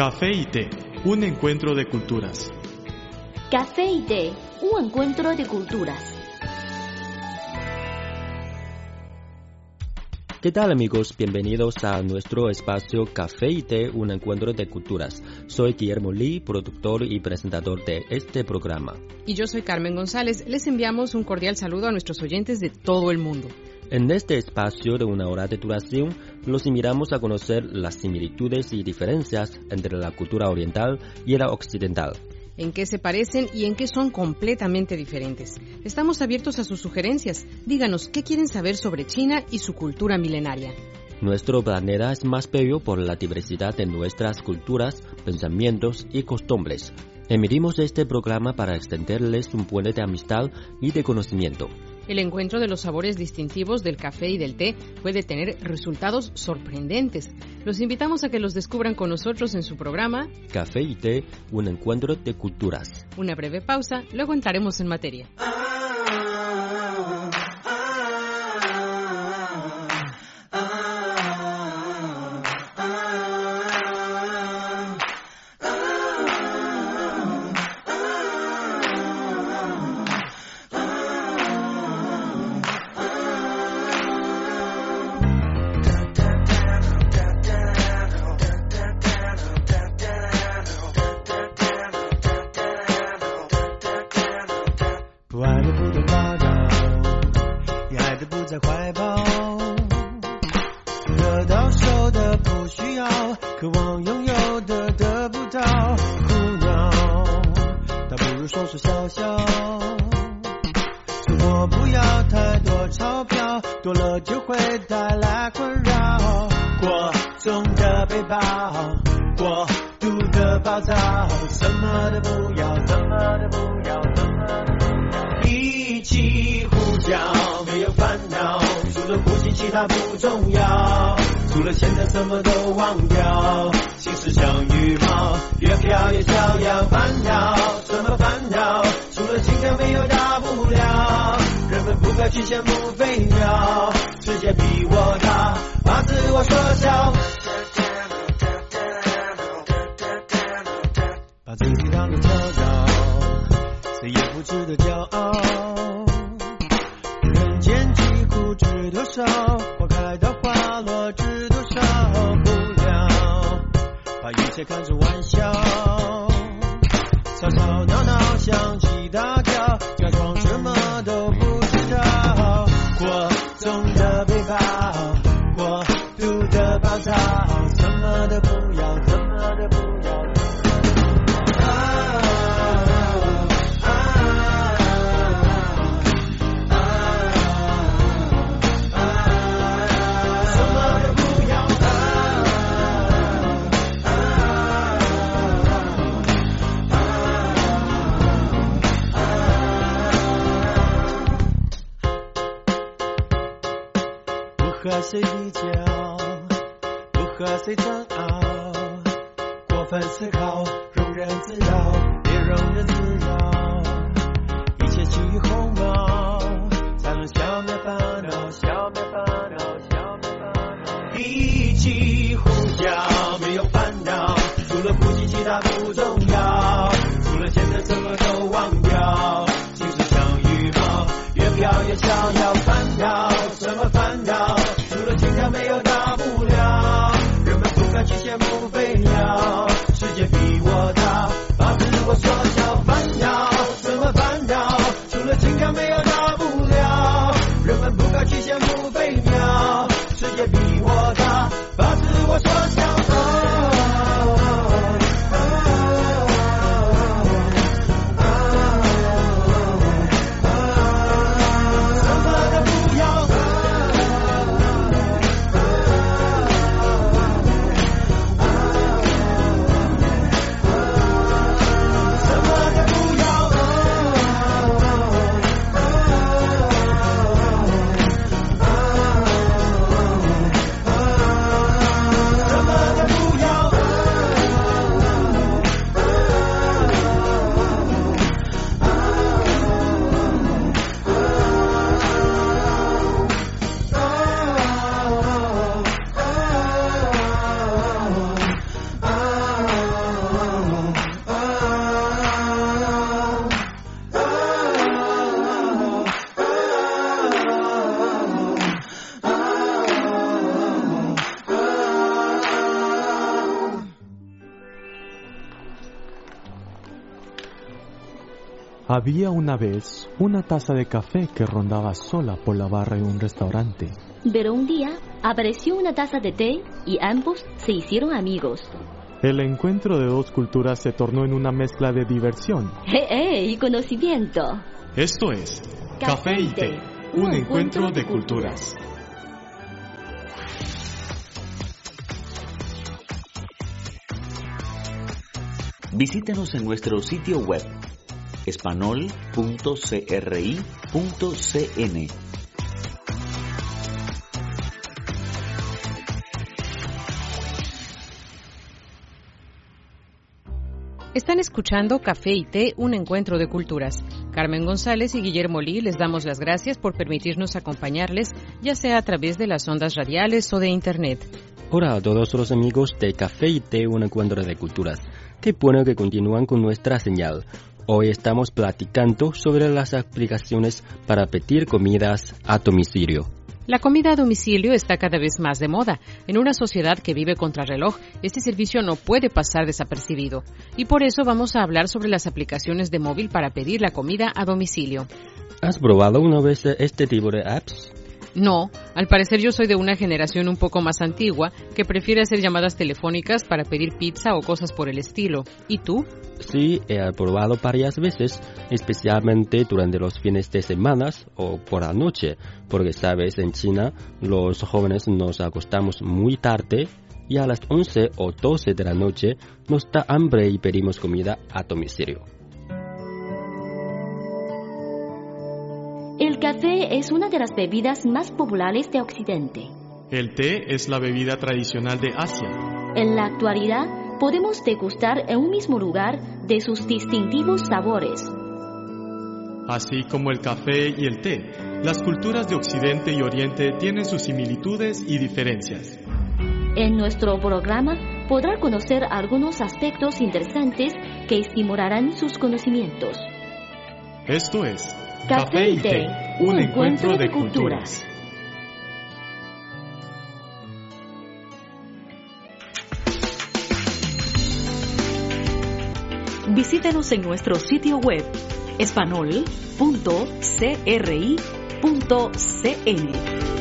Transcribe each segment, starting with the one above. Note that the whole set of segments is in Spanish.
Café y té, un encuentro de culturas. Café y té, un encuentro de culturas. ¿Qué tal amigos? Bienvenidos a nuestro espacio Café y Té, un encuentro de culturas. Soy Guillermo Lee, productor y presentador de este programa. Y yo soy Carmen González. Les enviamos un cordial saludo a nuestros oyentes de todo el mundo. En este espacio de una hora de duración, los invitamos a conocer las similitudes y diferencias entre la cultura oriental y la occidental en qué se parecen y en qué son completamente diferentes. Estamos abiertos a sus sugerencias. Díganos qué quieren saber sobre China y su cultura milenaria. Nuestro planeta es más bello por la diversidad de nuestras culturas, pensamientos y costumbres. Emitimos este programa para extenderles un puente de amistad y de conocimiento. El encuentro de los sabores distintivos del café y del té puede tener resultados sorprendentes. Los invitamos a que los descubran con nosotros en su programa Café y té, un encuentro de culturas. Una breve pausa, luego entraremos en materia. 说说笑笑。我不要太多钞票，多了就会带来困扰。过重的背包，过度的暴躁，什么都不要，什么都不要，什么都不要。一起呼叫，没有烦恼，除了呼吸，其他不重要。除了现在什么都忘掉，心事像羽毛，越飘越逍遥，烦恼什么烦恼，除了心跳没有大不了，人们不该去羡慕飞鸟，世界比我大，把自我缩小，把自己当作跳蚤，谁也不值得骄傲，人间疾苦知多少，花开到。在开着玩笑吵吵闹闹想起大家假装什么都不知道。过重的背包过度的暴躁什么都不和谁比较不和谁争拗过分思考庸人自扰别庸人自扰一切轻于鸿毛才能消灭烦恼消灭烦恼消灭烦恼一起呼叫没有烦恼除了呼吸其他不重要除了现在什么都忘掉心事像羽毛越飘越逍遥的情感没有大不了人们不该去羡慕 Había una vez una taza de café que rondaba sola por la barra de un restaurante. Pero un día apareció una taza de té y ambos se hicieron amigos. El encuentro de dos culturas se tornó en una mezcla de diversión. ¡Eh, eh! Y conocimiento. Esto es Café y Té, un encuentro de culturas. Visítenos en nuestro sitio web espanol.cri.cn. Están escuchando Café y Té, un encuentro de culturas. Carmen González y Guillermo Lee les damos las gracias por permitirnos acompañarles, ya sea a través de las ondas radiales o de Internet. Hola a todos los amigos de Café y Té, un encuentro de culturas. Qué bueno que continúan con nuestra señal. Hoy estamos platicando sobre las aplicaciones para pedir comidas a domicilio. La comida a domicilio está cada vez más de moda. En una sociedad que vive contrarreloj, este servicio no puede pasar desapercibido. Y por eso vamos a hablar sobre las aplicaciones de móvil para pedir la comida a domicilio. ¿Has probado una vez este tipo de apps? No, al parecer yo soy de una generación un poco más antigua que prefiere hacer llamadas telefónicas para pedir pizza o cosas por el estilo. ¿Y tú? Sí, he probado varias veces, especialmente durante los fines de semana o por la noche, porque sabes, en China los jóvenes nos acostamos muy tarde y a las 11 o 12 de la noche nos da hambre y pedimos comida a domicilio. El café es una de las bebidas más populares de Occidente. El té es la bebida tradicional de Asia. En la actualidad, podemos degustar en un mismo lugar de sus distintivos sabores. Así como el café y el té, las culturas de Occidente y Oriente tienen sus similitudes y diferencias. En nuestro programa podrá conocer algunos aspectos interesantes que estimularán sus conocimientos. Esto es Café y Té, un encuentro de culturas. Visítenos en nuestro sitio web espanol.cri.cn.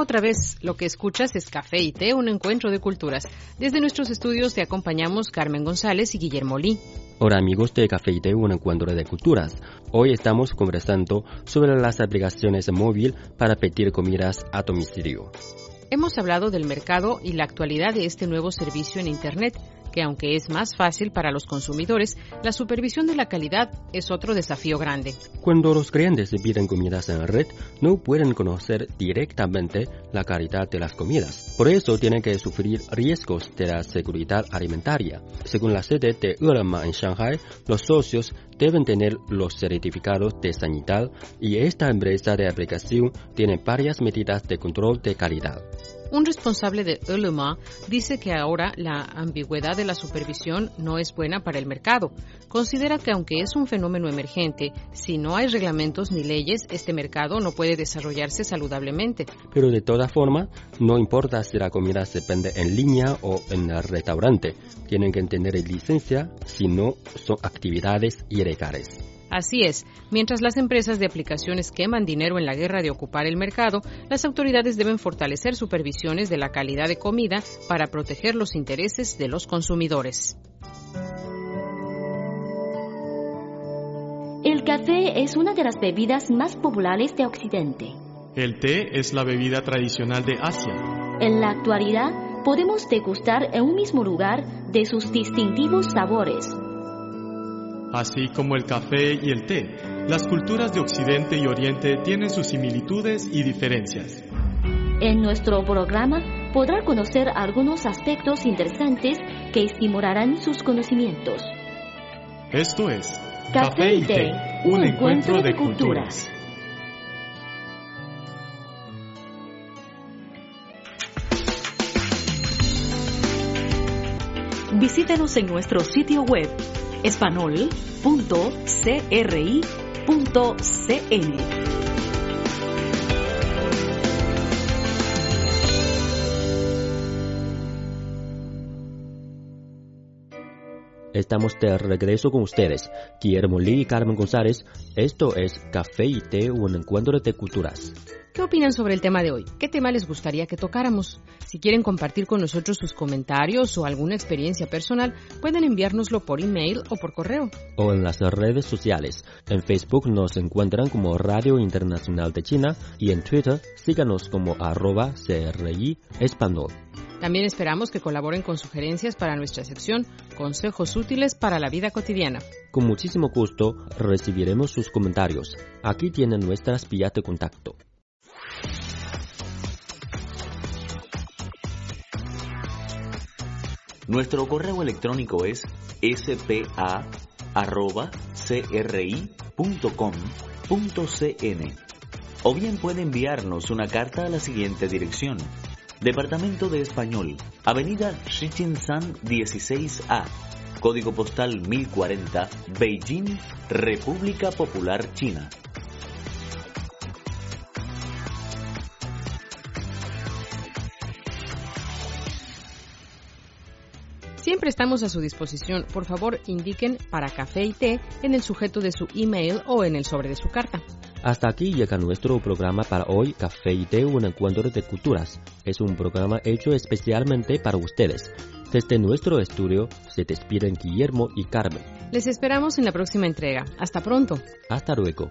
otra vez, lo que escuchas es Café y Té, un encuentro de culturas. Desde nuestros estudios te acompañamos Carmen González y Guillermo Lee. Hola amigos de Café y Té, un encuentro de culturas. Hoy estamos conversando sobre las aplicaciones móvil para pedir comidas a domicilio. Hemos hablado del mercado y la actualidad de este nuevo servicio en Internet que aunque es más fácil para los consumidores, la supervisión de la calidad es otro desafío grande. Cuando los clientes piden comidas en red, no pueden conocer directamente la calidad de las comidas. Por eso tienen que sufrir riesgos de la seguridad alimentaria. Según la sede de Ele.me en Shanghai, los socios deben tener los certificados de sanidad y esta empresa de aplicación tiene varias medidas de control de calidad. Un responsable de Ele.me dice que ahora la ambigüedad de la supervisión no es buena para el mercado. Considera que aunque es un fenómeno emergente, si no hay reglamentos ni leyes, este mercado no puede desarrollarse saludablemente. Pero de todas formas, no importa si la comida se vende en línea o en el restaurante, tienen que tener licencia si no son actividades ilegales. Así es, mientras las empresas de aplicaciones queman dinero en la guerra de ocupar el mercado, las autoridades deben fortalecer supervisiones de la calidad de comida para proteger los intereses de los consumidores. El café es una de las bebidas más populares de Occidente. El té es la bebida tradicional de Asia. En la actualidad, podemos degustar en un mismo lugar de sus distintivos sabores. Así como el café y el té, las culturas de Occidente y Oriente tienen sus similitudes y diferencias. En nuestro programa podrá conocer algunos aspectos interesantes que estimularán sus conocimientos. Esto es Café y Té, un encuentro de culturas. Visítenos en nuestro sitio web espanol.cri.cn. Estamos de regreso con ustedes, Guillermo Lee y Carmen González. Esto es Café y Té, un encuentro de culturas. ¿Qué opinan sobre el tema de hoy? ¿Qué tema les gustaría que tocáramos? Si quieren compartir con nosotros sus comentarios o alguna experiencia personal, pueden enviárnoslo por email o por correo. O en las redes sociales. En Facebook nos encuentran como Radio Internacional de China y en Twitter síganos como arroba CRI Español. También esperamos que colaboren con sugerencias para nuestra sección Consejos útiles para la vida cotidiana. Con muchísimo gusto recibiremos sus comentarios. Aquí tienen nuestras vías de contacto. Nuestro correo electrónico es spa.cri.com.cn o bien puede enviarnos una carta a la siguiente dirección. Departamento de Español, Avenida Shichinshan 16A, Código Postal 1040, Beijing, República Popular China. Siempre estamos a su disposición. Por favor, indiquen para café y té en el sujeto de su email o en el sobre de su carta. Hasta aquí llega nuestro programa para hoy, Café y Té, un encuentro de culturas. Es un programa hecho especialmente para ustedes. Desde nuestro estudio se despiden Guillermo y Carmen. Les esperamos en la próxima entrega. Hasta pronto. Hasta luego.